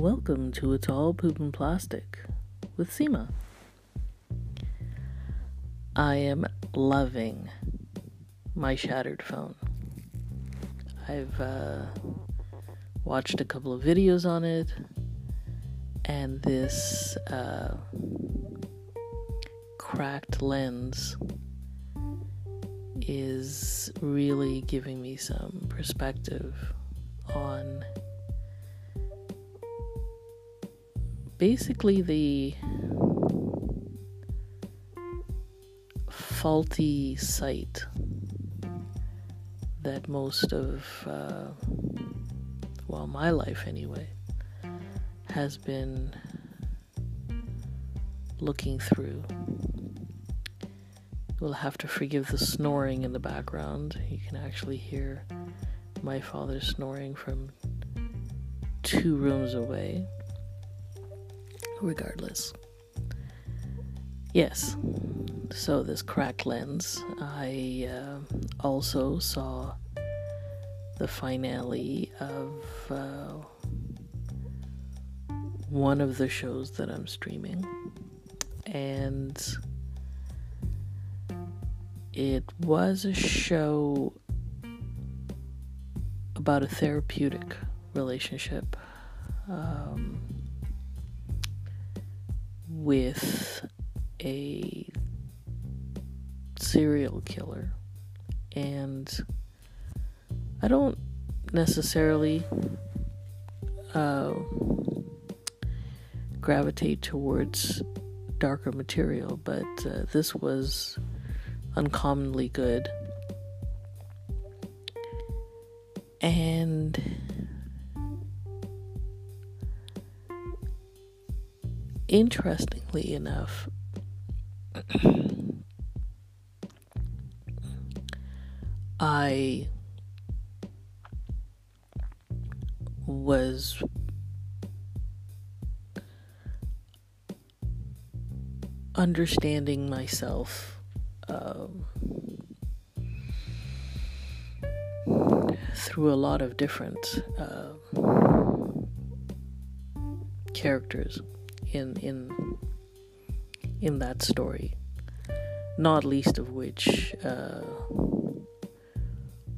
Welcome to It's All Poop and Plastic with Seema. I am loving my shattered phone. I've uh, watched a couple of videos on it, and this uh, cracked lens is really giving me some perspective on basically the faulty sight that most of, uh, well, my life anyway, has been looking through. You'll have to forgive the snoring in the background. You can actually hear my father snoring from two rooms away. Regardless. Yes, so this cracked lens. I uh, also saw the finale of uh, one of the shows that I'm streaming, and it was a show about a therapeutic relationship um, with a serial killer. And I don't necessarily uh, gravitate towards darker material, but uh, this was uncommonly good. And interestingly enough, I was understanding myself um, through a lot of different uh, characters in in in that story, not least of which uh,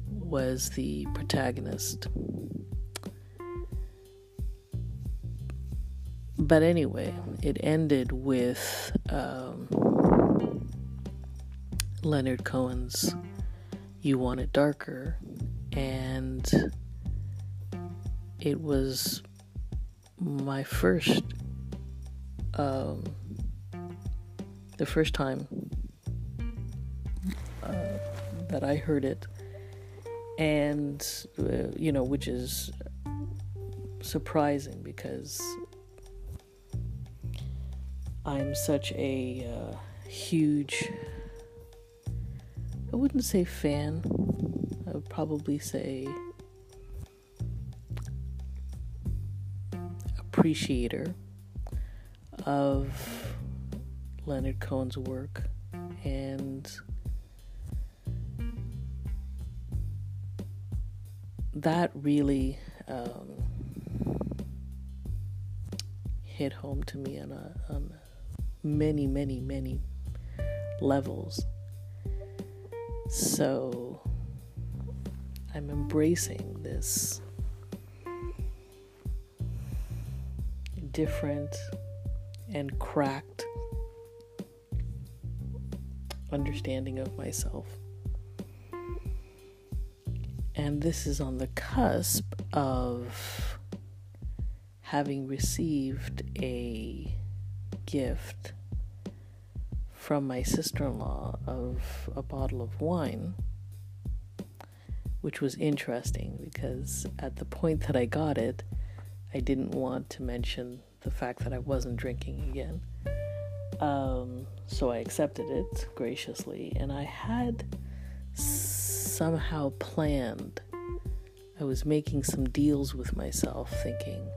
was the protagonist. But anyway, it ended with um, Leonard Cohen's You Want It Darker, and it was my first um, the first time uh, that I heard it, and uh, you know, which is surprising because I'm such a uh, huge, I wouldn't say fan, I would probably say appreciator of Leonard Cohen's work and that really um, hit home to me on, a, on many, many, many levels. So I'm embracing this different and cracked understanding of myself. And this is on the cusp of having received a gift from my sister in law of a bottle of wine, which was interesting because at the point that I got it, I didn't want to mention the fact that I wasn't drinking again. Um, so I accepted it graciously, and I had somehow planned. I was making some deals with myself, thinking,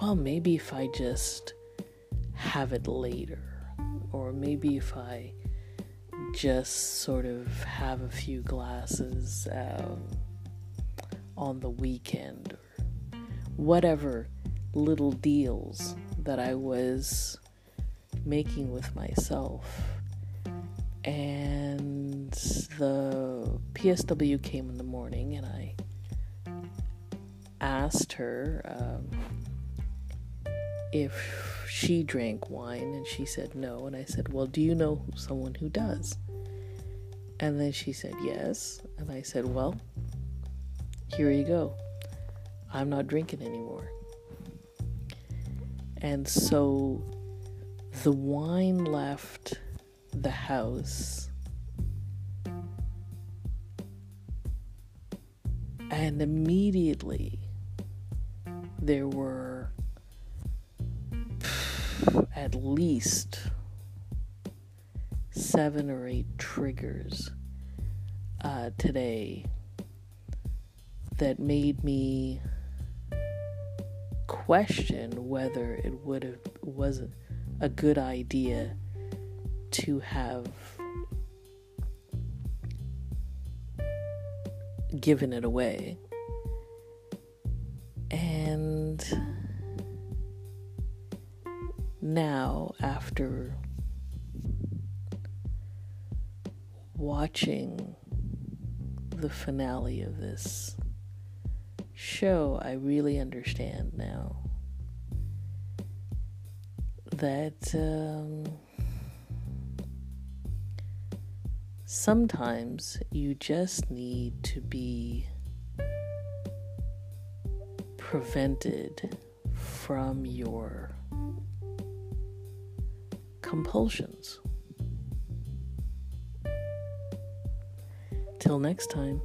well, maybe if I just have it later, or maybe if I just sort of have a few glasses um, on the weekend, or whatever little deals that I was making with myself. And the PSW came in the morning, and I asked her um, if she drank wine, and she said no. And I said, Well, do you know someone who does? And then she said yes. And I said, Well, here you go. I'm not drinking anymore. And so the wine left the house. And immediately there were at least seven or eight triggers uh, today that made me question whether it would have was a good idea to have given it away. And now after watching the finale of this show, I really understand now that um, sometimes you just need to be prevented from your compulsions. Till next time.